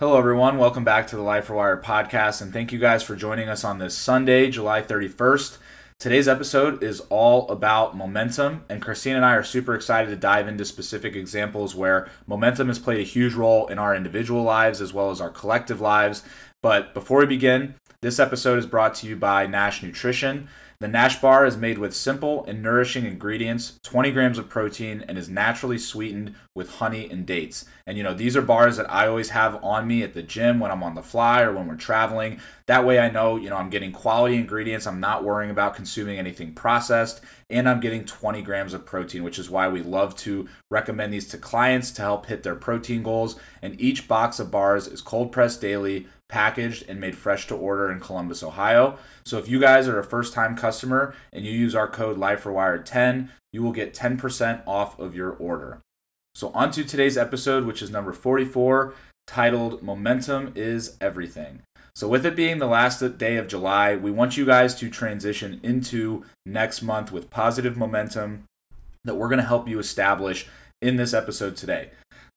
Hello, everyone. Welcome back to the Life Rewired podcast, and thank you guys for joining us on this Sunday, July 31st. Today's episode is all about momentum, and Christina and I are super excited to dive into specific examples where momentum has played a huge role in our individual lives as well as our collective lives. But before we begin, this episode is brought to you by Nash Nutrition. The Nash bar is made with simple and nourishing ingredients, 20 grams of protein, and is naturally sweetened with honey and dates. And you know, these are bars that I always have on me at the gym when I'm on the fly or when we're traveling. That way I know, you know, I'm getting quality ingredients. I'm not worrying about consuming anything processed, and I'm getting 20 grams of protein, which is why we love to recommend these to clients to help hit their protein goals. And each box of bars is cold pressed daily packaged and made fresh to order in Columbus, Ohio. So if you guys are a first time customer and you use our code LifeRewired10, you will get 10% off of your order. So on to today's episode, which is number 44, titled Momentum is Everything. So, with it being the last day of July, we want you guys to transition into next month with positive momentum that we're going to help you establish in this episode today.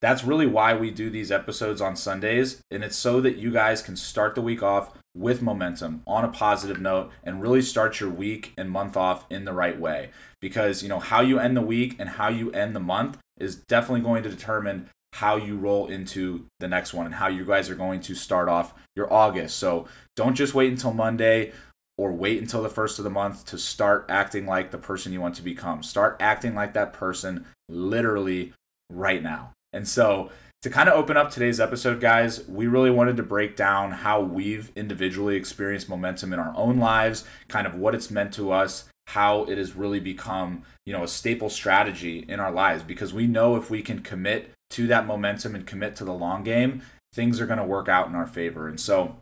That's really why we do these episodes on Sundays, and it's so that you guys can start the week off with momentum on a positive note and really start your week and month off in the right way. Because, you know, how you end the week and how you end the month is definitely going to determine how you roll into the next one and how you guys are going to start off your August. So don't just wait until Monday or wait until the first of the month to start acting like the person you want to become. Start acting like that person literally right now. And so, to kind of open up today's episode, guys, we really wanted to break down how we've individually experienced momentum in our own lives, kind of what it's meant to us, how it has really become, you know, a staple strategy in our lives because we know if we can commit to that momentum and commit to the long game, things are going to work out in our favor. And so,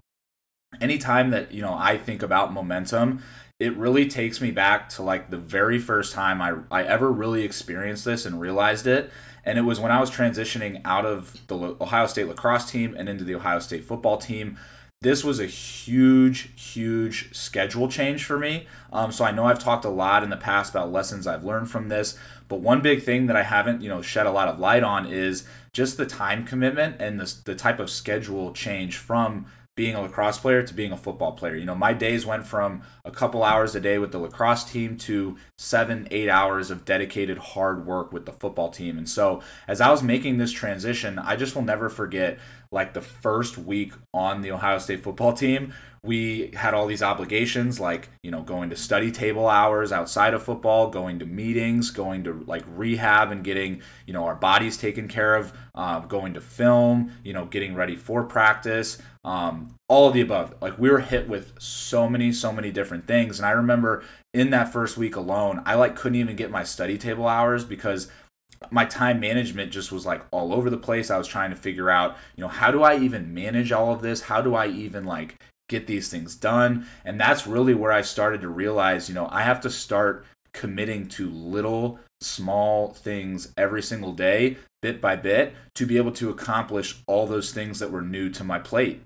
anytime that, you know, I think about momentum, it really takes me back to like the very first time I, I ever really experienced this and realized it and it was when I was transitioning out of the Ohio State lacrosse team and into the Ohio State football team. This was a huge, huge schedule change for me. Um, so I know I've talked a lot in the past about lessons I've learned from this, but one big thing that I haven't, you know, shed a lot of light on is just the time commitment and the, the type of schedule change from being a lacrosse player to being a football player. You know, my days went from a couple hours a day with the lacrosse team to seven, eight hours of dedicated hard work with the football team. And so, as I was making this transition, I just will never forget like the first week on the Ohio State football team we had all these obligations like you know going to study table hours outside of football going to meetings going to like rehab and getting you know our bodies taken care of uh, going to film you know getting ready for practice um, all of the above like we were hit with so many so many different things and i remember in that first week alone i like couldn't even get my study table hours because my time management just was like all over the place i was trying to figure out you know how do i even manage all of this how do i even like get these things done. And that's really where I started to realize, you know, I have to start committing to little small things every single day, bit by bit, to be able to accomplish all those things that were new to my plate.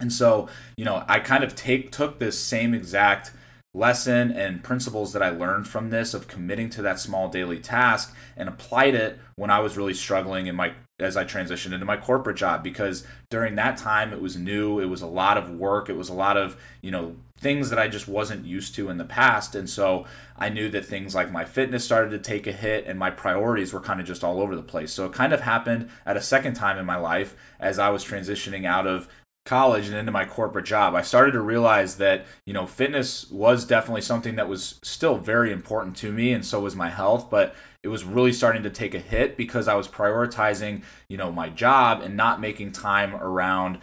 And so, you know, I kind of take took this same exact lesson and principles that I learned from this of committing to that small daily task and applied it when I was really struggling in my as I transitioned into my corporate job because during that time it was new, it was a lot of work, it was a lot of, you know, things that I just wasn't used to in the past. And so I knew that things like my fitness started to take a hit and my priorities were kind of just all over the place. So it kind of happened at a second time in my life as I was transitioning out of college and into my corporate job, I started to realize that, you know, fitness was definitely something that was still very important to me and so was my health, but it was really starting to take a hit because I was prioritizing, you know, my job and not making time around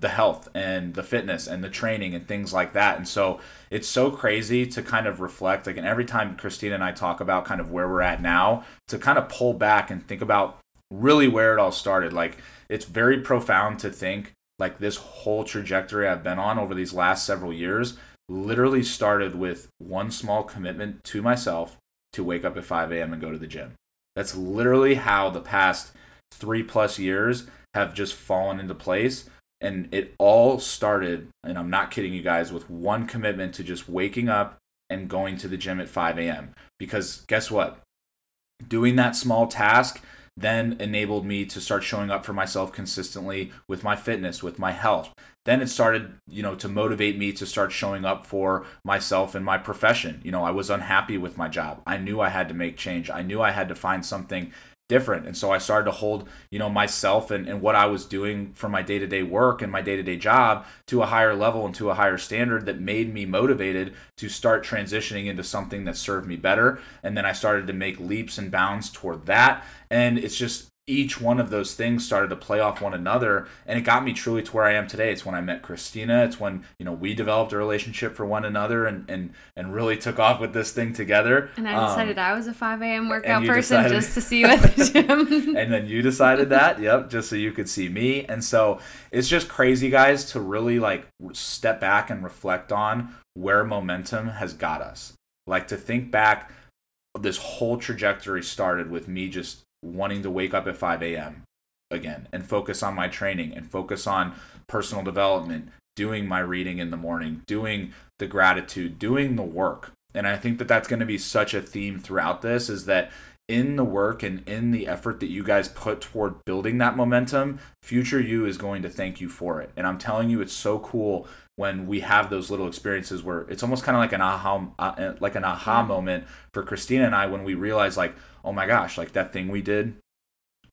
the health and the fitness and the training and things like that. And so it's so crazy to kind of reflect like and every time Christina and I talk about kind of where we're at now, to kind of pull back and think about really where it all started. Like it's very profound to think like this whole trajectory I've been on over these last several years literally started with one small commitment to myself to wake up at 5 a.m. and go to the gym. That's literally how the past three plus years have just fallen into place. And it all started, and I'm not kidding you guys, with one commitment to just waking up and going to the gym at 5 a.m. Because guess what? Doing that small task then enabled me to start showing up for myself consistently with my fitness, with my health. Then it started, you know, to motivate me to start showing up for myself in my profession. You know, I was unhappy with my job. I knew I had to make change. I knew I had to find something different. And so I started to hold, you know, myself and, and what I was doing for my day to day work and my day to day job to a higher level and to a higher standard that made me motivated to start transitioning into something that served me better. And then I started to make leaps and bounds toward that. And it's just each one of those things started to play off one another and it got me truly to where I am today. It's when I met Christina. It's when, you know, we developed a relationship for one another and and, and really took off with this thing together. And I decided um, I was a 5 a.m. workout person decided, just to see you at the gym. and then you decided that, yep, just so you could see me. And so it's just crazy, guys, to really like step back and reflect on where momentum has got us. Like to think back this whole trajectory started with me just wanting to wake up at 5 a.m. again and focus on my training and focus on personal development, doing my reading in the morning, doing the gratitude, doing the work. And I think that that's going to be such a theme throughout this is that in the work and in the effort that you guys put toward building that momentum, future you is going to thank you for it. And I'm telling you, it's so cool when we have those little experiences where it's almost kind of like an aha, uh, like an aha moment for Christina and I when we realize like, oh my gosh, like that thing we did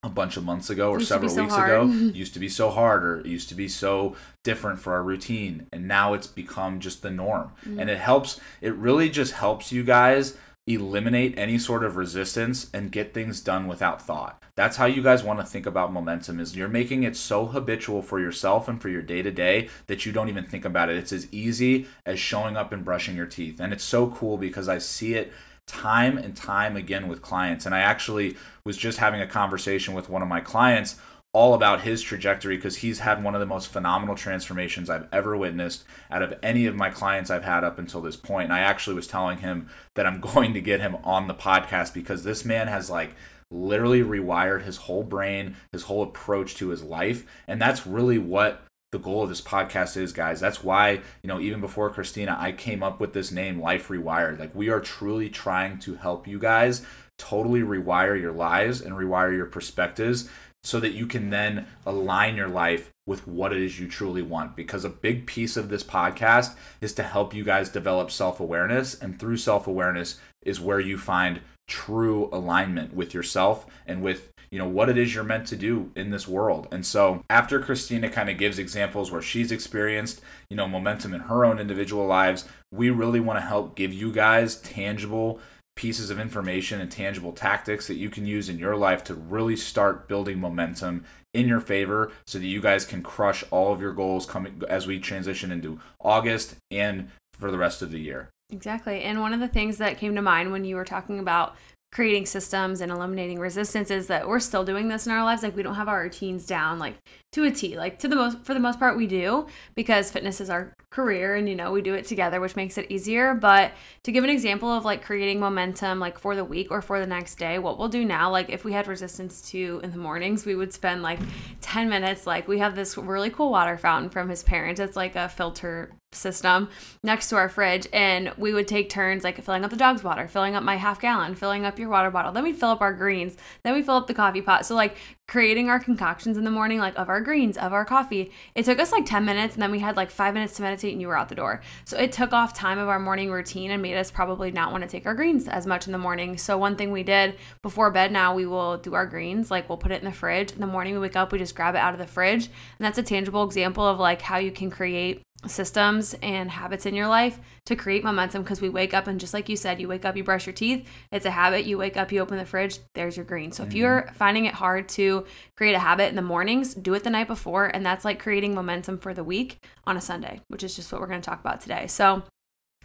a bunch of months ago or several so weeks hard. ago used to be so hard or it used to be so different for our routine and now it's become just the norm mm-hmm. and it helps it really just helps you guys eliminate any sort of resistance and get things done without thought that's how you guys want to think about momentum is you're making it so habitual for yourself and for your day to day that you don't even think about it it's as easy as showing up and brushing your teeth and it's so cool because i see it time and time again with clients. And I actually was just having a conversation with one of my clients all about his trajectory because he's had one of the most phenomenal transformations I've ever witnessed out of any of my clients I've had up until this point. And I actually was telling him that I'm going to get him on the podcast because this man has like literally rewired his whole brain, his whole approach to his life. And that's really what the goal of this podcast is, guys. That's why, you know, even before Christina, I came up with this name, Life Rewired. Like, we are truly trying to help you guys totally rewire your lives and rewire your perspectives so that you can then align your life with what it is you truly want. Because a big piece of this podcast is to help you guys develop self awareness. And through self awareness is where you find true alignment with yourself and with you know what it is you're meant to do in this world and so after christina kind of gives examples where she's experienced you know momentum in her own individual lives we really want to help give you guys tangible pieces of information and tangible tactics that you can use in your life to really start building momentum in your favor so that you guys can crush all of your goals coming as we transition into August and for the rest of the year. Exactly. And one of the things that came to mind when you were talking about creating systems and eliminating resistance is that we're still doing this in our lives. Like we don't have our routines down like to a T like to the most for the most part we do because fitness is our career and you know we do it together which makes it easier. But to give an example of like creating momentum like for the week or for the next day what we'll do now like if we had resistance to in the mornings we would spend like 10 minutes like we have this really cool water fountain from his parents. It's like a filter system next to our fridge and we would take turns like filling up the dog's water filling up my half gallon filling up your water bottle. Then we'd fill up our greens. Then we fill up the coffee pot. So like creating our concoctions in the morning like of our greens of our coffee it took us like 10 minutes and then we had like five minutes to meditate and you were out the door. So it took off time of our morning routine and made us probably not want to take our greens as much in the morning. So one thing we did before bed now we will do our greens like we'll put it in the fridge. In the morning we wake up we just grab it out of the fridge and that's a tangible example of like how you can create systems and habits in your life to create momentum because we wake up and just like you said you wake up you brush your teeth it's a habit you wake up you open the fridge there's your green so mm-hmm. if you're finding it hard to create a habit in the mornings do it the night before and that's like creating momentum for the week on a sunday which is just what we're going to talk about today so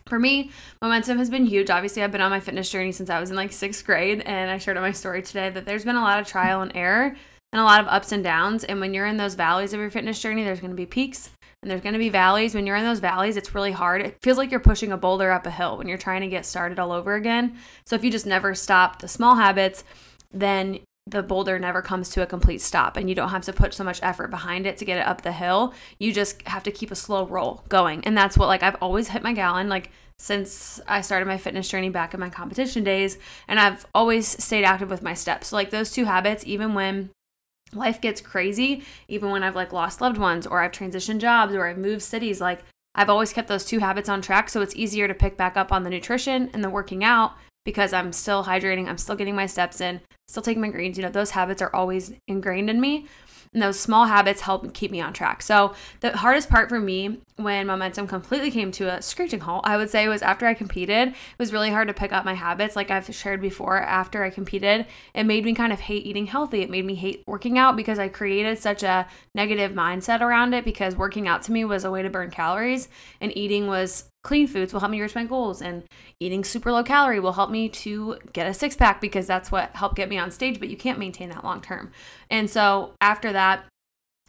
for me, momentum has been huge. Obviously, I've been on my fitness journey since I was in like sixth grade, and I shared in my story today that there's been a lot of trial and error and a lot of ups and downs. And when you're in those valleys of your fitness journey, there's going to be peaks and there's going to be valleys. When you're in those valleys, it's really hard. It feels like you're pushing a boulder up a hill when you're trying to get started all over again. So if you just never stop the small habits, then the boulder never comes to a complete stop and you don't have to put so much effort behind it to get it up the hill. You just have to keep a slow roll going. And that's what like I've always hit my gallon like since I started my fitness journey back in my competition days and I've always stayed active with my steps. So like those two habits even when life gets crazy, even when I've like lost loved ones or I've transitioned jobs or I've moved cities, like I've always kept those two habits on track so it's easier to pick back up on the nutrition and the working out because I'm still hydrating, I'm still getting my steps in, still taking my greens. You know, those habits are always ingrained in me. And those small habits help keep me on track. So, the hardest part for me when momentum completely came to a screeching halt, I would say was after I competed. It was really hard to pick up my habits. Like I've shared before, after I competed, it made me kind of hate eating healthy. It made me hate working out because I created such a negative mindset around it because working out to me was a way to burn calories and eating was clean foods will help me reach my goals and eating super low calorie will help me to get a six pack because that's what helped get me on stage but you can't maintain that long term and so after that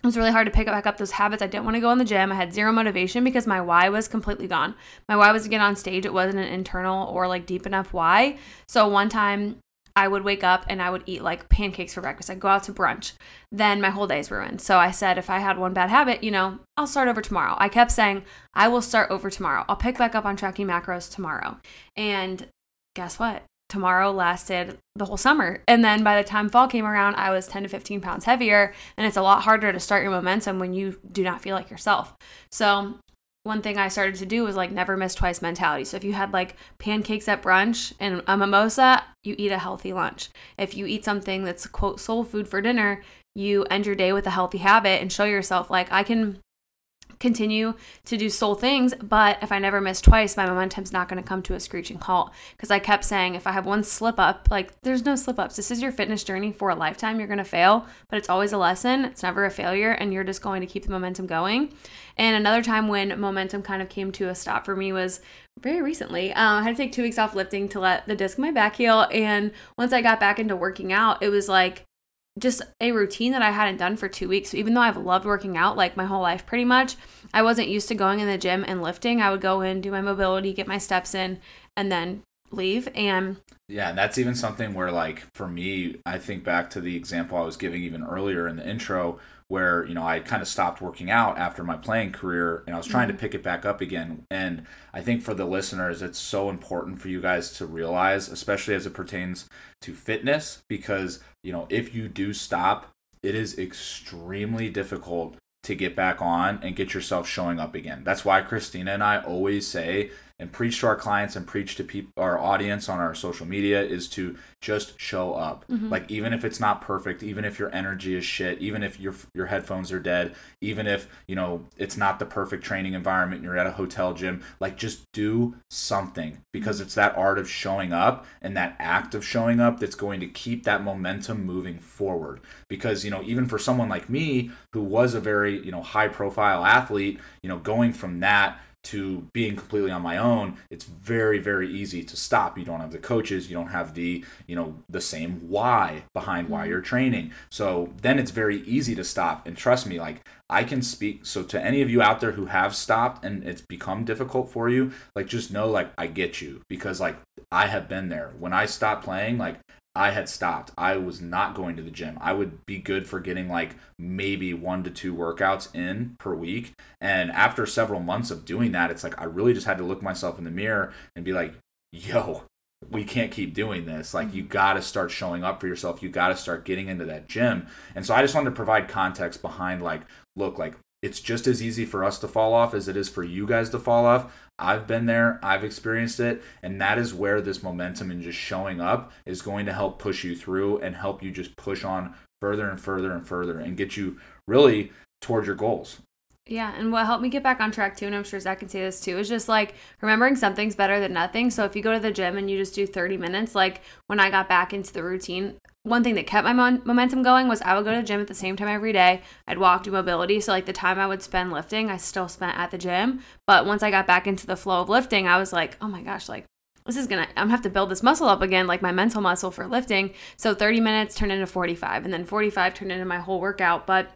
it was really hard to pick back up those habits. I didn't want to go in the gym. I had zero motivation because my why was completely gone. My why was to get on stage. It wasn't an internal or like deep enough why. So one time I would wake up and I would eat like pancakes for breakfast. I'd go out to brunch. Then my whole day's ruined. So I said, if I had one bad habit, you know, I'll start over tomorrow. I kept saying, I will start over tomorrow. I'll pick back up on tracking macros tomorrow. And guess what? Tomorrow lasted the whole summer. And then by the time fall came around, I was 10 to 15 pounds heavier. And it's a lot harder to start your momentum when you do not feel like yourself. So one thing I started to do was like never miss twice mentality. So if you had like pancakes at brunch and a mimosa, you eat a healthy lunch. If you eat something that's quote soul food for dinner, you end your day with a healthy habit and show yourself like I can continue to do soul things, but if I never miss twice, my momentum's not going to come to a screeching halt. Because I kept saying, if I have one slip up, like there's no slip ups. This is your fitness journey for a lifetime. You're going to fail, but it's always a lesson. It's never a failure, and you're just going to keep the momentum going. And another time when momentum kind of came to a stop for me was very recently. Uh, I had to take two weeks off lifting to let the disc in my back heal. And once I got back into working out, it was like, just a routine that I hadn't done for two weeks. So even though I've loved working out like my whole life pretty much, I wasn't used to going in the gym and lifting. I would go in, do my mobility, get my steps in, and then leave. And yeah, that's even something where, like, for me, I think back to the example I was giving even earlier in the intro where you know I kind of stopped working out after my playing career and I was trying mm-hmm. to pick it back up again and I think for the listeners it's so important for you guys to realize especially as it pertains to fitness because you know if you do stop it is extremely difficult to get back on and get yourself showing up again. That's why Christina and I always say and preach to our clients and preach to people our audience on our social media is to just show up mm-hmm. like even if it's not perfect even if your energy is shit even if your your headphones are dead even if you know it's not the perfect training environment you're at a hotel gym like just do something because it's that art of showing up and that act of showing up that's going to keep that momentum moving forward because you know even for someone like me who was a very you know high profile athlete you know going from that to being completely on my own it's very very easy to stop. You don't have the coaches you don't have the you know the same why behind why mm-hmm. you're training. So then it's very easy to stop. And trust me like i can speak so to any of you out there who have stopped and it's become difficult for you like just know like i get you because like i have been there. When i stopped playing like I had stopped. I was not going to the gym. I would be good for getting like maybe one to two workouts in per week. And after several months of doing that, it's like I really just had to look myself in the mirror and be like, yo, we can't keep doing this. Like, you mm-hmm. got to start showing up for yourself. You got to start getting into that gym. And so I just wanted to provide context behind, like, look, like, it's just as easy for us to fall off as it is for you guys to fall off. I've been there, I've experienced it, and that is where this momentum and just showing up is going to help push you through and help you just push on further and further and further and get you really towards your goals. Yeah, and what helped me get back on track too, and I'm sure Zach can say this too, is just like remembering something's better than nothing. So if you go to the gym and you just do 30 minutes, like when I got back into the routine, one thing that kept my mon- momentum going was I would go to the gym at the same time every day. I'd walk, do mobility. So, like the time I would spend lifting, I still spent at the gym. But once I got back into the flow of lifting, I was like, oh my gosh, like this is gonna, I'm gonna have to build this muscle up again, like my mental muscle for lifting. So, 30 minutes turned into 45, and then 45 turned into my whole workout. But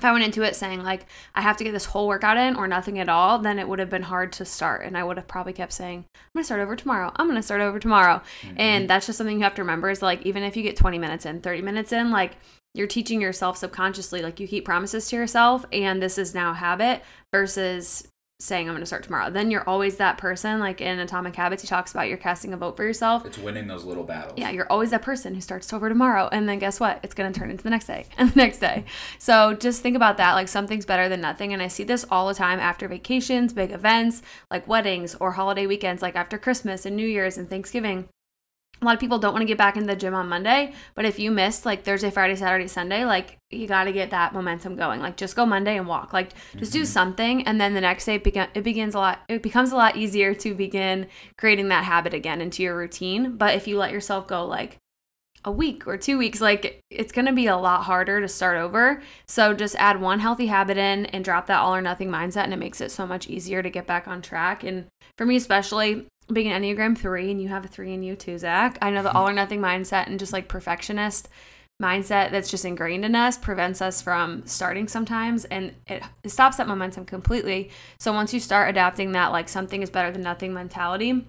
if I went into it saying like I have to get this whole workout in or nothing at all, then it would have been hard to start and I would have probably kept saying I'm going to start over tomorrow. I'm going to start over tomorrow. Mm-hmm. And that's just something you have to remember is like even if you get 20 minutes in, 30 minutes in, like you're teaching yourself subconsciously like you keep promises to yourself and this is now habit versus saying I'm going to start tomorrow. Then you're always that person. Like in Atomic Habits, he talks about you're casting a vote for yourself. It's winning those little battles. Yeah, you're always that person who starts over tomorrow. And then guess what? It's going to turn into the next day and the next day. So just think about that. Like something's better than nothing. And I see this all the time after vacations, big events, like weddings or holiday weekends, like after Christmas and New Year's and Thanksgiving a lot of people don't want to get back in the gym on Monday, but if you missed like Thursday, Friday, Saturday, Sunday, like you got to get that momentum going. Like just go Monday and walk. Like just mm-hmm. do something and then the next day it, begin, it begins a lot it becomes a lot easier to begin creating that habit again into your routine. But if you let yourself go like a week or two weeks, like it's going to be a lot harder to start over. So just add one healthy habit in and drop that all or nothing mindset, and it makes it so much easier to get back on track. And for me, especially, being an Enneagram 3 and you have a 3 in you too, Zach. I know the all or nothing mindset and just like perfectionist mindset that's just ingrained in us prevents us from starting sometimes and it, it stops that momentum completely. So once you start adapting that like something is better than nothing mentality,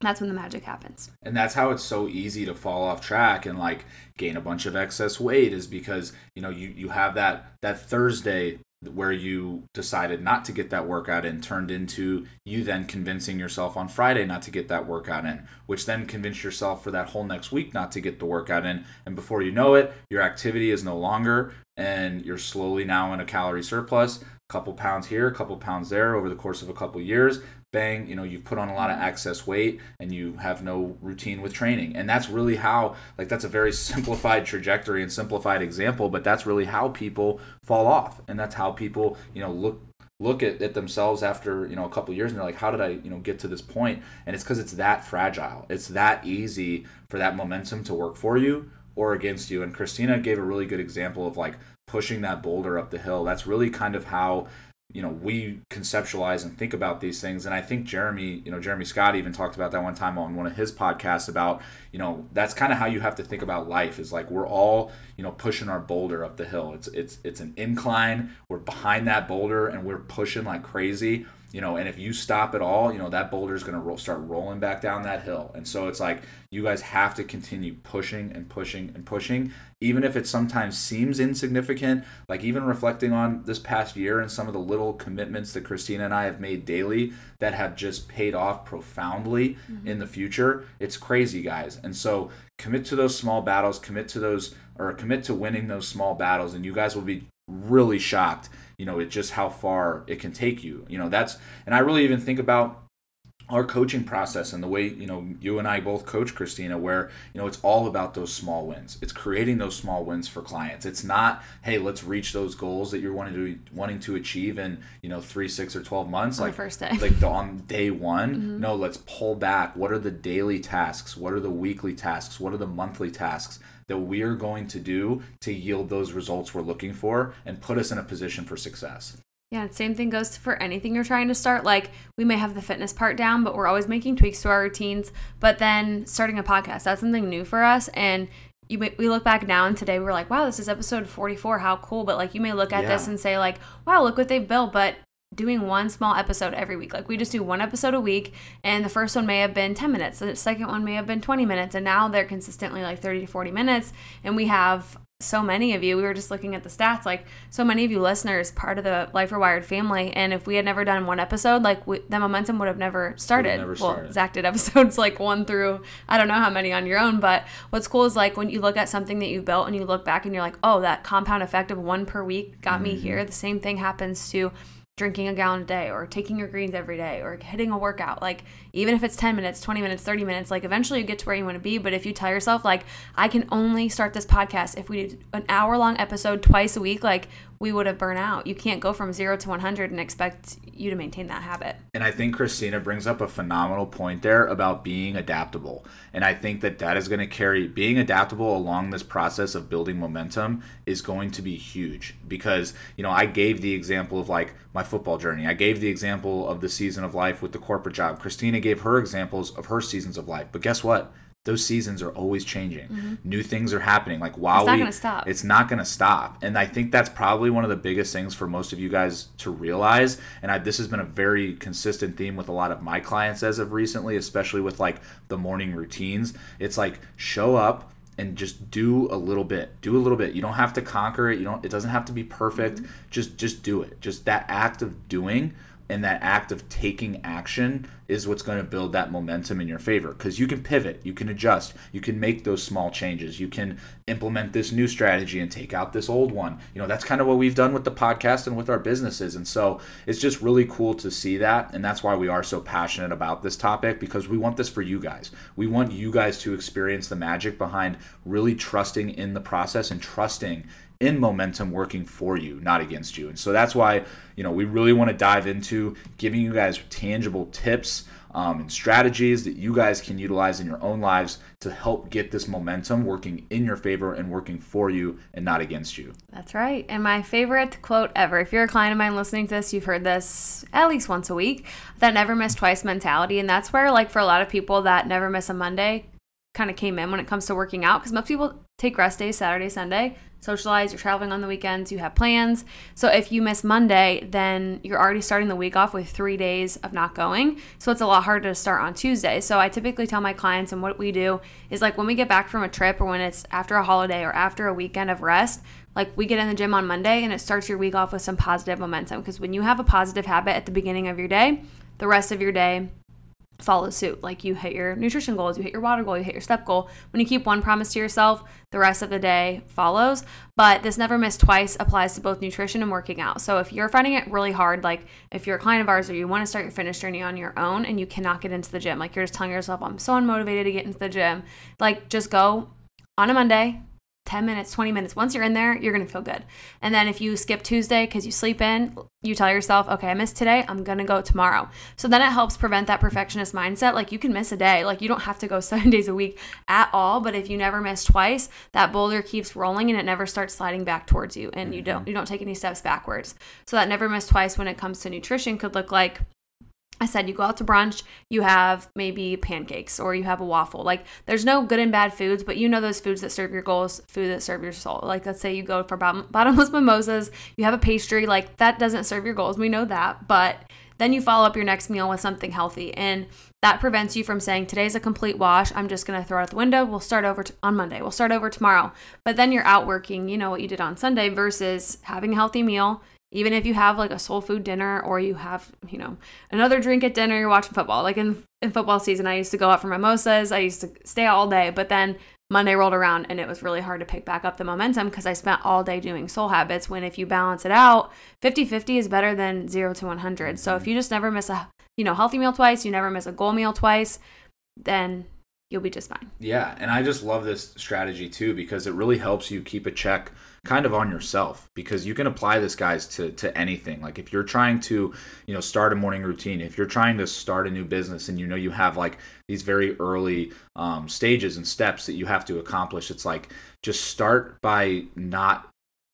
that's when the magic happens. And that's how it's so easy to fall off track and like gain a bunch of excess weight is because, you know, you you have that that Thursday where you decided not to get that workout in turned into you then convincing yourself on Friday not to get that workout in, which then convinced yourself for that whole next week not to get the workout in. And before you know it, your activity is no longer and you're slowly now in a calorie surplus, a couple pounds here, a couple pounds there over the course of a couple years bang, you know, you've put on a lot of excess weight and you have no routine with training. And that's really how, like, that's a very simplified trajectory and simplified example, but that's really how people fall off. And that's how people, you know, look look at, at themselves after you know a couple years and they're like how did i you know get to this point and it's because it's that fragile it's that easy for that momentum to work for you or against you and christina gave a really good example of like pushing that boulder up the hill that's really kind of how you know we conceptualize and think about these things. And i think jeremy you know jeremy scott even talked about that one time on one of his podcasts about you know that's kind of how you have to think about life is like we're all you know pushing our boulder up the hill. It's it's it's an incline. We're behind that boulder and we're pushing like crazy you know and if you stop at all you know that boulder is going to roll, start rolling back down that hill and so it's like you guys have to continue pushing and pushing and pushing even if it sometimes seems insignificant, like even reflecting on this past year and some of the little commitments that Christina and I have made daily that have just paid off profoundly mm-hmm. in the future, it's crazy, guys. And so commit to those small battles, commit to those, or commit to winning those small battles, and you guys will be really shocked, you know, it's just how far it can take you. You know, that's, and I really even think about our coaching process and the way you know you and I both coach Christina where you know it's all about those small wins. It's creating those small wins for clients. It's not hey let's reach those goals that you're wanting to wanting to achieve in you know 3 6 or 12 months on like first day. like the, on day 1. Mm-hmm. No, let's pull back. What are the daily tasks? What are the weekly tasks? What are the monthly tasks? That we are going to do to yield those results we're looking for and put us in a position for success. Yeah, same thing goes for anything you're trying to start. Like, we may have the fitness part down, but we're always making tweaks to our routines. But then starting a podcast, that's something new for us. And you may, we look back now and today we're like, wow, this is episode 44. How cool. But like, you may look at yeah. this and say, like, wow, look what they've built. But doing one small episode every week. Like we just do one episode a week and the first one may have been 10 minutes, the second one may have been 20 minutes and now they're consistently like 30 to 40 minutes and we have so many of you, we were just looking at the stats, like so many of you listeners, part of the Life Rewired family. And if we had never done one episode, like we, the momentum would have never started. Never started. Well, Zach did episodes like one through, I don't know how many on your own. But what's cool is like when you look at something that you built and you look back and you're like, oh, that compound effect of one per week got mm-hmm. me here. The same thing happens to drinking a gallon a day or taking your greens every day or hitting a workout. Like even if it's 10 minutes 20 minutes 30 minutes like eventually you get to where you want to be but if you tell yourself like i can only start this podcast if we did an hour long episode twice a week like we would have burned out. You can't go from zero to 100 and expect you to maintain that habit. And I think Christina brings up a phenomenal point there about being adaptable. And I think that that is going to carry being adaptable along this process of building momentum is going to be huge because, you know, I gave the example of like my football journey. I gave the example of the season of life with the corporate job. Christina gave her examples of her seasons of life. But guess what? those seasons are always changing. Mm-hmm. New things are happening. Like while It's not we, gonna stop. it's not going to stop. And I think that's probably one of the biggest things for most of you guys to realize. And I, this has been a very consistent theme with a lot of my clients as of recently, especially with like the morning routines. It's like show up and just do a little bit. Do a little bit. You don't have to conquer it. You don't. It doesn't have to be perfect. Mm-hmm. Just just do it. Just that act of doing and that act of taking action is what's going to build that momentum in your favor. Because you can pivot you can adjust you can make those small changes you can implement this new strategy and take out this old one. You know that's kind of what we've done with the podcast and with our businesses and so it's just really cool to see that and that's why we are so passionate about this topic because we want this for you guys. We want you guys to experience the magic behind really trusting in the process and trusting in momentum working for you, not against you. And so that's why, you know, we really want to dive into giving you guys tangible tips um, and strategies that you guys can utilize in your own lives to help get this momentum working in your favor and working for you and not against you. That's right. And my favorite quote ever if you're a client of mine listening to this, you've heard this at least once a week that never miss twice mentality. And that's where, like, for a lot of people, that never miss a Monday kind of came in when it comes to working out because most people take rest days Saturday, Sunday, socialize, you're traveling on the weekends, you have plans. So if you miss Monday, then you're already starting the week off with three days of not going. So it's a lot harder to start on Tuesday. So I typically tell my clients, and what we do is like when we get back from a trip or when it's after a holiday or after a weekend of rest, like we get in the gym on Monday and it starts your week off with some positive momentum. Because when you have a positive habit at the beginning of your day, the rest of your day follow suit. Like you hit your nutrition goals, you hit your water goal, you hit your step goal. When you keep one promise to yourself, the rest of the day follows. But this never miss twice applies to both nutrition and working out. So if you're finding it really hard, like if you're a client of ours or you want to start your fitness journey on your own and you cannot get into the gym, like you're just telling yourself, I'm so unmotivated to get into the gym, like just go on a Monday, 10 minutes, 20 minutes. Once you're in there, you're going to feel good. And then if you skip Tuesday because you sleep in, you tell yourself, okay, I missed today, I'm going to go tomorrow. So then it helps prevent that perfectionist mindset. Like you can miss a day. Like you don't have to go seven days a week at all. But if you never miss twice, that boulder keeps rolling and it never starts sliding back towards you. And you don't, mm-hmm. you don't take any steps backwards. So that never miss twice when it comes to nutrition could look like I said you go out to brunch, you have maybe pancakes or you have a waffle. Like there's no good and bad foods, but you know those foods that serve your goals, food that serve your soul. Like let's say you go for bottomless mimosas, you have a pastry, like that doesn't serve your goals. We know that, but then you follow up your next meal with something healthy and that prevents you from saying today's a complete wash i'm just going to throw it out the window we'll start over t- on monday we'll start over tomorrow but then you're out working you know what you did on sunday versus having a healthy meal even if you have like a soul food dinner or you have you know another drink at dinner you're watching football. Like in, in football season i used to go out for mimosas. I used to stay all day. But then monday rolled around and it was really hard to pick back up the momentum because i spent all day doing soul habits when if you balance it out 50-50 is better than 0 to 100 so if mm-hmm. you just never miss a you know healthy meal twice you never miss a goal meal twice then you'll be just fine. Yeah, and I just love this strategy too because it really helps you keep a check kind of on yourself because you can apply this guys to to anything. Like if you're trying to, you know, start a morning routine, if you're trying to start a new business and you know you have like these very early um, stages and steps that you have to accomplish, it's like just start by not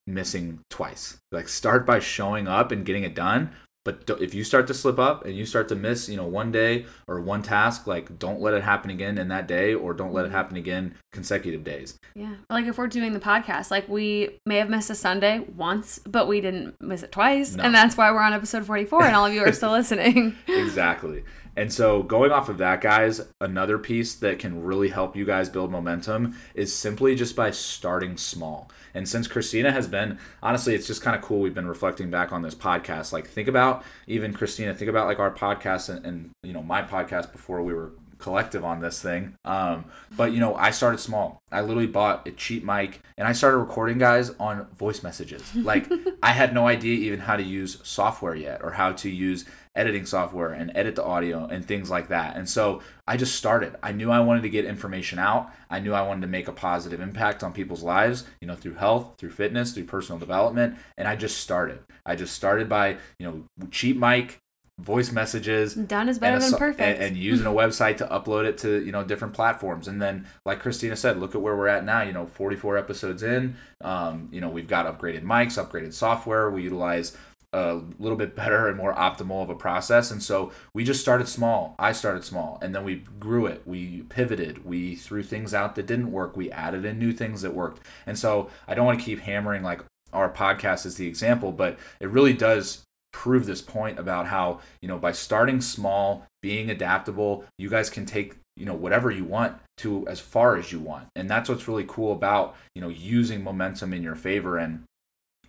missing twice. Like start by showing up and getting it done. But if you start to slip up and you start to miss, you know, one day or one task, like don't let it happen again in that day, or don't let it mm-hmm. happen again consecutive days. Yeah. Like if we're doing the podcast, like we may have missed a Sunday once, but we didn't miss it twice. No. And that's why we're on episode 44 and all of you are still listening. exactly. And so, going off of that, guys, another piece that can really help you guys build momentum is simply just by starting small. And since Christina has been, honestly, it's just kind of cool. We've been reflecting back on this podcast. Like, think about even Christina, think about like our podcast and, and you know, my podcast before we were collective on this thing. Um, but you know, I started small. I literally bought a cheap mic and I started recording guys on voice messages. Like I had no idea even how to use software yet or how to use editing software and edit the audio and things like that. And so I just started. I knew I wanted to get information out. I knew I wanted to make a positive impact on people's lives, you know, through health, through fitness, through personal development, and I just started. I just started by, you know, cheap mic, voice messages, Done is better a than perfect. And, and using a website to upload it to you know different platforms and then like christina said look at where we're at now you know 44 episodes in um, you know we've got upgraded mics upgraded software we utilize a little bit better and more optimal of a process. And so we just started small. I started small and then we grew it. We pivoted. We threw things out that didn't work. We added in new things that worked. And so I don't want to keep hammering like our podcast is the example, but it really does prove this point about how, you know, by starting small, being adaptable, you guys can take you know whatever you want to as far as you want. And that's what's really cool about you know using momentum in your favor. And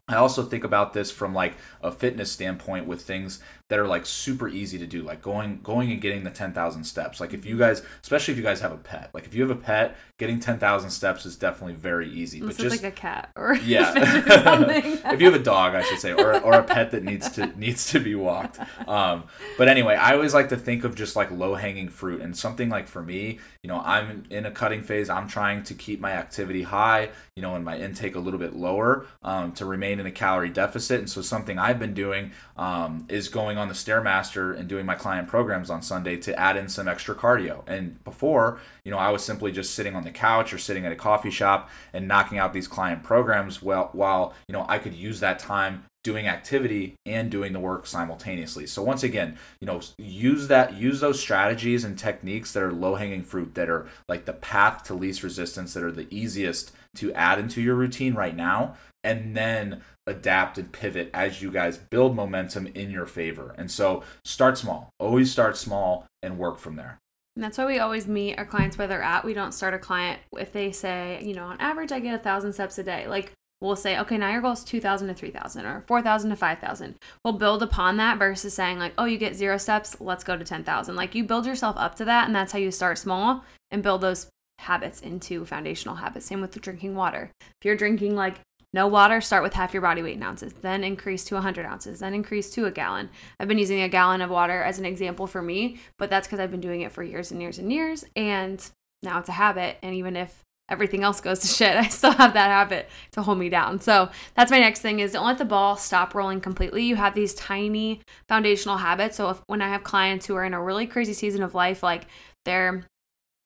I also think about this from like a fitness standpoint with things that are like super easy to do, like going going and getting the ten thousand steps. Like if you guys, especially if you guys have a pet, like if you have a pet, getting ten thousand steps is definitely very easy. Unless but just like a cat or yeah, or if you have a dog, I should say, or or a pet that needs to needs to be walked. Um, but anyway, I always like to think of just like low hanging fruit and something like for me, you know, I'm in a cutting phase. I'm trying to keep my activity high, you know, and my intake a little bit lower um, to remain in a calorie deficit. And so something I've been doing um, is going on the Stairmaster and doing my client programs on Sunday to add in some extra cardio. And before, you know, I was simply just sitting on the couch or sitting at a coffee shop and knocking out these client programs while, while you know, I could use that time doing activity and doing the work simultaneously. So once again, you know, use that use those strategies and techniques that are low-hanging fruit that are like the path to least resistance that are the easiest to add into your routine right now and then adapt and pivot as you guys build momentum in your favor. And so start small. Always start small and work from there. And that's why we always meet our clients where they're at. We don't start a client if they say, you know, on average I get a thousand steps a day. Like we'll say, okay, now your goal is 2,000 to 3,000 or 4,000 to 5,000. We'll build upon that versus saying, like, oh, you get zero steps, let's go to 10,000. Like, you build yourself up to that, and that's how you start small and build those habits into foundational habits. Same with the drinking water. If you're drinking like no water, start with half your body weight in ounces, then increase to 100 ounces, then increase to a gallon. I've been using a gallon of water as an example for me, but that's because I've been doing it for years and years and years. And now it's a habit. And even if everything else goes to shit, I still have that habit to hold me down. So that's my next thing is don't let the ball stop rolling completely. You have these tiny foundational habits. So if when I have clients who are in a really crazy season of life, like they're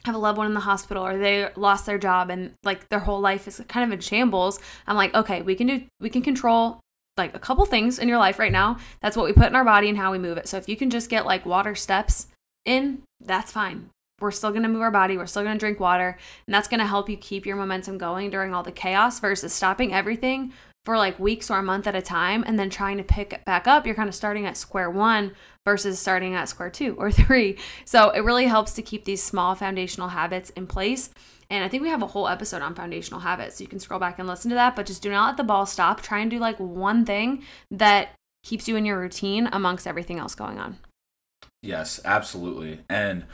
have a loved one in the hospital or they lost their job and like their whole life is kind of in shambles, I'm like, okay, we can do we can control like a couple things in your life right now. That's what we put in our body and how we move it. So if you can just get like water steps in, that's fine we're still going to move our body, we're still going to drink water, and that's going to help you keep your momentum going during all the chaos versus stopping everything for like weeks or a month at a time and then trying to pick it back up. You're kind of starting at square one versus starting at square two or three. So it really helps to keep these small foundational habits in place. And I think we have a whole episode on foundational habits. So you can scroll back and listen to that, but just do not let the ball stop. Try and do like one thing that keeps you in your routine amongst everything else going on. Yes, absolutely. And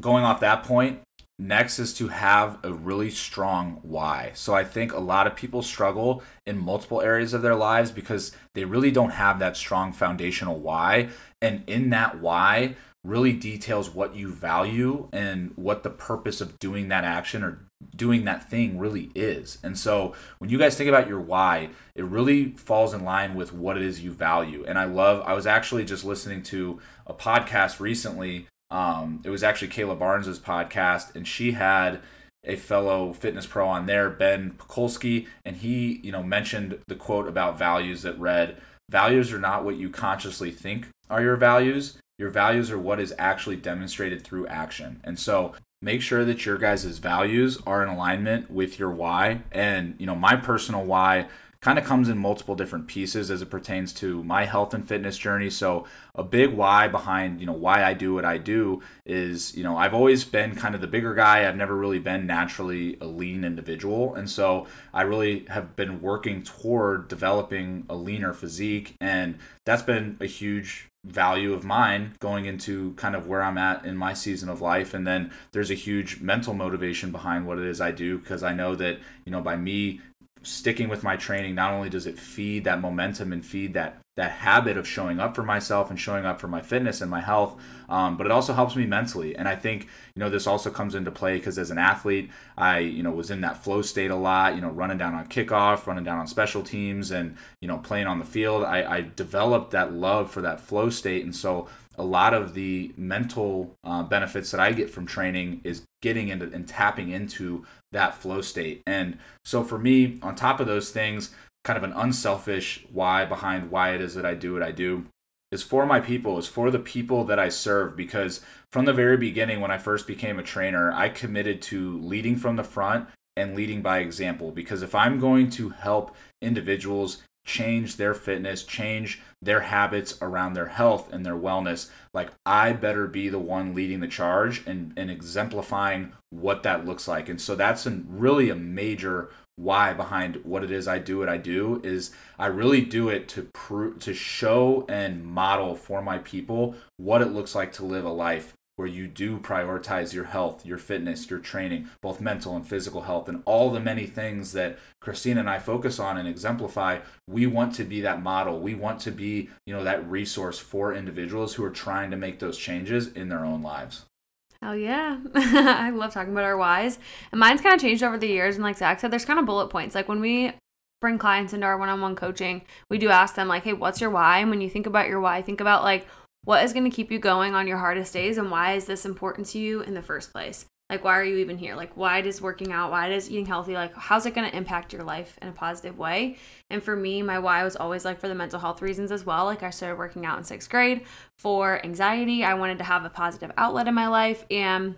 going off that point, next is to have a really strong why. So I think a lot of people struggle in multiple areas of their lives because they really don't have that strong foundational why. And in that why, really details what you value and what the purpose of doing that action or doing that thing really is. And so when you guys think about your why, it really falls in line with what it is you value. And I love, I was actually just listening to a podcast recently um, it was actually Kayla Barnes's podcast, and she had a fellow fitness pro on there, Ben Pakulski, and he, you know, mentioned the quote about values that read, "Values are not what you consciously think are your values. Your values are what is actually demonstrated through action." And so, make sure that your guys' values are in alignment with your why. And you know, my personal why kind of comes in multiple different pieces as it pertains to my health and fitness journey. So a big why behind, you know, why I do what I do is, you know, I've always been kind of the bigger guy. I've never really been naturally a lean individual. And so I really have been working toward developing a leaner physique and that's been a huge value of mine going into kind of where I'm at in my season of life. And then there's a huge mental motivation behind what it is I do because I know that, you know, by me sticking with my training not only does it feed that momentum and feed that that habit of showing up for myself and showing up for my fitness and my health um, but it also helps me mentally. And i think you know this also comes into play because as an athlete i you know was in that flow state a lot you know running down on kickoff running down on special teams and you know playing on the field. I, I developed that love for that flow state. And so a lot of the mental uh, benefits that I get from training is getting into and tapping into that flow state. And so for me, on top of those things, kind of an unselfish why behind why it is that I do what I do is for my people, is for the people that I serve. Because from the very beginning, when I first became a trainer, I committed to leading from the front and leading by example. Because if I'm going to help individuals change their fitness, change their habits around their health and their wellness, like I better be the one leading the charge and, and exemplifying what that looks like. And so that's a, really a major why behind what it is I do what I do is I really do it to prove to show and model for my people what it looks like to live a life where you do prioritize your health, your fitness, your training, both mental and physical health, and all the many things that Christina and I focus on and exemplify. We want to be that model. We want to be, you know, that resource for individuals who are trying to make those changes in their own lives. Hell yeah. I love talking about our whys. And mine's kind of changed over the years. And like Zach said, there's kind of bullet points. Like when we bring clients into our one on one coaching, we do ask them, like, hey, what's your why? And when you think about your why, think about like, what is going to keep you going on your hardest days and why is this important to you in the first place? Like, why are you even here? Like, why does working out, why does eating healthy, like, how's it going to impact your life in a positive way? And for me, my why was always like for the mental health reasons as well. Like, I started working out in sixth grade for anxiety. I wanted to have a positive outlet in my life. And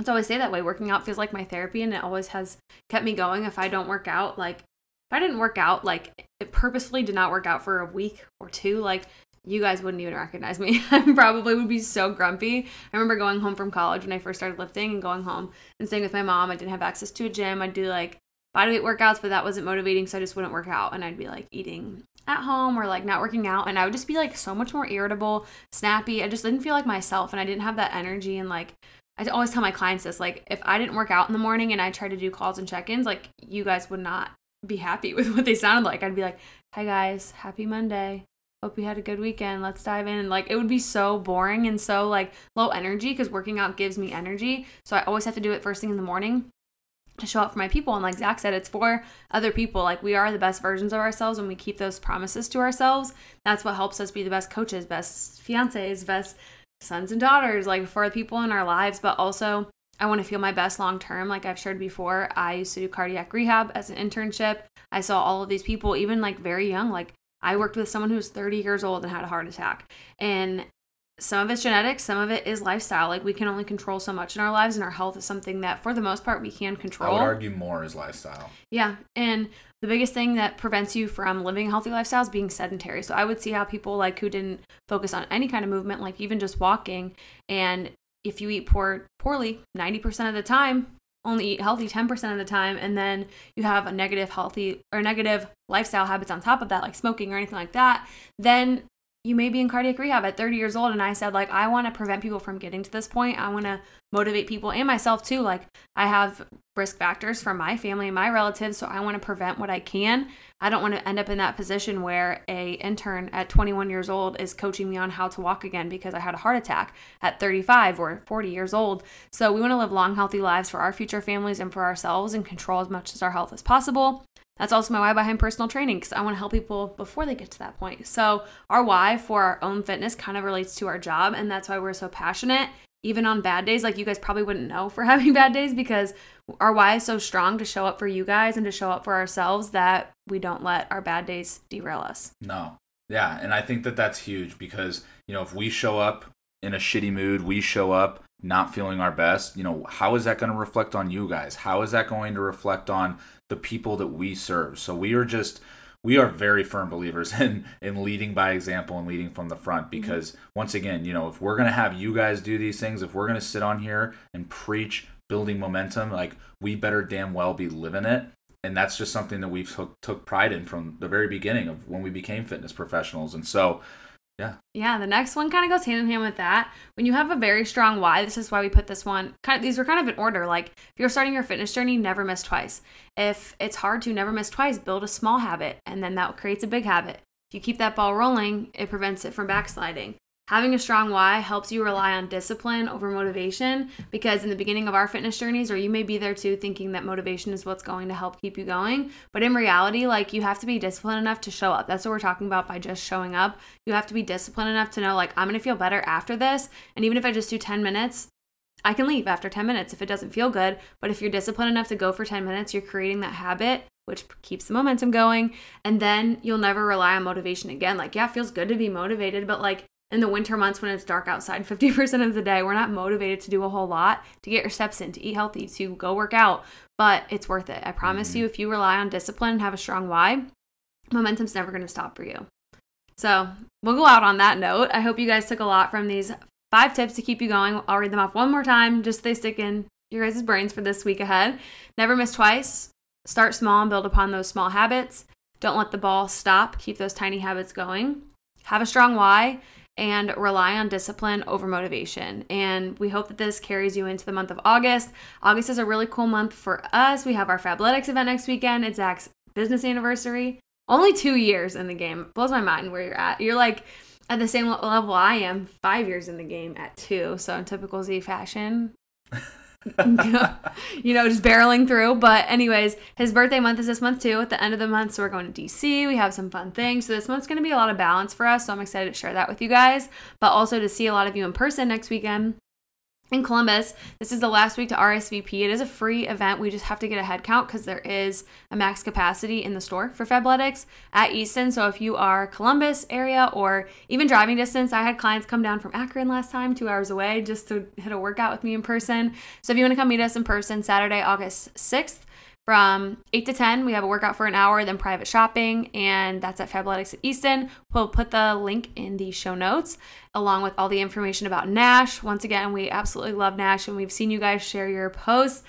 it's always say that way. Working out feels like my therapy, and it always has kept me going. If I don't work out, like, if I didn't work out, like, it purposefully did not work out for a week or two, like, you guys wouldn't even recognize me. I probably would be so grumpy. I remember going home from college when I first started lifting and going home and staying with my mom. I didn't have access to a gym. I'd do like bodyweight workouts, but that wasn't motivating, so I just wouldn't work out. And I'd be like eating at home or like not working out, and I would just be like so much more irritable, snappy. I just didn't feel like myself, and I didn't have that energy. And like I always tell my clients this: like if I didn't work out in the morning and I tried to do calls and check-ins, like you guys would not be happy with what they sounded like. I'd be like, "Hi guys, happy Monday." Hope you had a good weekend. Let's dive in. Like it would be so boring and so like low energy because working out gives me energy. So I always have to do it first thing in the morning to show up for my people. And like Zach said, it's for other people. Like we are the best versions of ourselves when we keep those promises to ourselves. That's what helps us be the best coaches, best fiancés, best sons and daughters, like for the people in our lives. But also, I want to feel my best long term. Like I've shared before, I used to do cardiac rehab as an internship. I saw all of these people, even like very young, like I worked with someone who was 30 years old and had a heart attack. And some of it's genetics, some of it is lifestyle. Like we can only control so much in our lives, and our health is something that, for the most part, we can control. I would argue more is lifestyle. Yeah, and the biggest thing that prevents you from living a healthy lifestyle is being sedentary. So I would see how people like who didn't focus on any kind of movement, like even just walking, and if you eat poor poorly 90% of the time, only eat healthy 10% of the time and then you have a negative healthy or negative lifestyle habits on top of that like smoking or anything like that then you may be in cardiac rehab at 30 years old and i said like i want to prevent people from getting to this point. I want to motivate people and myself too. Like i have risk factors from my family and my relatives so i want to prevent what i can. I don't want to end up in that position where a intern at 21 years old is coaching me on how to walk again because i had a heart attack at 35 or 40 years old. So we want to live long healthy lives for our future families and for ourselves and control as much as our health as possible that's also my why behind personal training because I want to help people before they get to that point. So, our why for our own fitness kind of relates to our job, and that's why we're so passionate. Even on bad days, like you guys probably wouldn't know for having bad days because our why is so strong to show up for you guys and to show up for ourselves that we don't let our bad days derail us. No. Yeah. And I think that that's huge because, you know, if we show up in a shitty mood, we show up not feeling our best, you know, how is that going to reflect on you guys? How is that going to reflect on the people that we serve. So we are just we are very firm believers in in leading by example and leading from the front mm-hmm. because mm-hmm. once again, you know, if we're going to have you guys do these things, if we're going to sit on here and preach building momentum, like we better damn well be living it. And that's just something that we've took, took pride in from the very beginning of when we became fitness professionals. And so yeah. Yeah. The next one kind of goes hand in hand with that. When you have a very strong why, this is why we put this one kind of these were kind of in order. Like if you're starting your fitness journey, never miss twice. If it's hard to never miss twice, build a small habit and then that creates a big habit. If you keep that ball rolling, it prevents it from backsliding. Having a strong why helps you rely on discipline over motivation because in the beginning of our fitness journeys, or you may be there too, thinking that motivation is what's going to help keep you going. But in reality, like you have to be disciplined enough to show up. That's what we're talking about by just showing up. You have to be disciplined enough to know, like, I'm going to feel better after this. And even if I just do 10 minutes, I can leave after 10 minutes if it doesn't feel good. But if you're disciplined enough to go for 10 minutes, you're creating that habit which keeps the momentum going. And then you'll never rely on motivation again. Like, yeah, it feels good to be motivated, but like in the winter months when it's dark outside 50% of the day, we're not motivated to do a whole lot to get your steps in, to eat healthy, to go work out, but it's worth it. I promise mm-hmm. you, if you rely on discipline and have a strong why, momentum's never going to stop for you. So we'll go out on that note. I hope you guys took a lot from these five tips to keep you going. I'll read them off one more time just so they stick in your guys' brains for this week ahead. Never miss twice. Start small and build upon those small habits. Don't let the ball stop. Keep those tiny habits going. Have a strong why and rely on discipline over motivation. And we hope that this carries you into the month of August. August is a really cool month for us. We have our Fabletics event next weekend. It's Zach's business anniversary. Only two years in the game. Blows my mind where you're at. You're like at the same level I am, five years in the game at two. So in typical Z fashion, you know, just barreling through. But, anyways, his birthday month is this month too, at the end of the month. So, we're going to DC. We have some fun things. So, this month's going to be a lot of balance for us. So, I'm excited to share that with you guys, but also to see a lot of you in person next weekend in Columbus. This is the last week to RSVP. It is a free event. We just have to get a head count because there is a max capacity in the store for Fabletics at Easton. So if you are Columbus area or even driving distance, I had clients come down from Akron last time, two hours away, just to hit a workout with me in person. So if you want to come meet us in person, Saturday, August 6th, from 8 to 10, we have a workout for an hour, then private shopping, and that's at Fabletics at Easton. We'll put the link in the show notes along with all the information about Nash. Once again, we absolutely love Nash, and we've seen you guys share your posts.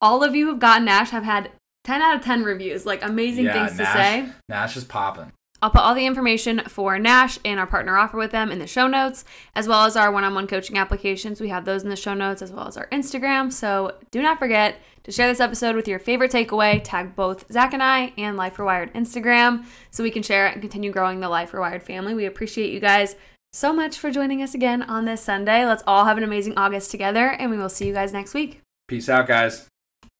All of you who've gotten Nash have had 10 out of 10 reviews, like amazing yeah, things Nash, to say. Nash is popping. I'll put all the information for Nash and our partner offer with them in the show notes, as well as our one on one coaching applications. We have those in the show notes, as well as our Instagram. So do not forget to share this episode with your favorite takeaway. Tag both Zach and I and Life Rewired Instagram so we can share and continue growing the Life Rewired family. We appreciate you guys so much for joining us again on this Sunday. Let's all have an amazing August together, and we will see you guys next week. Peace out, guys.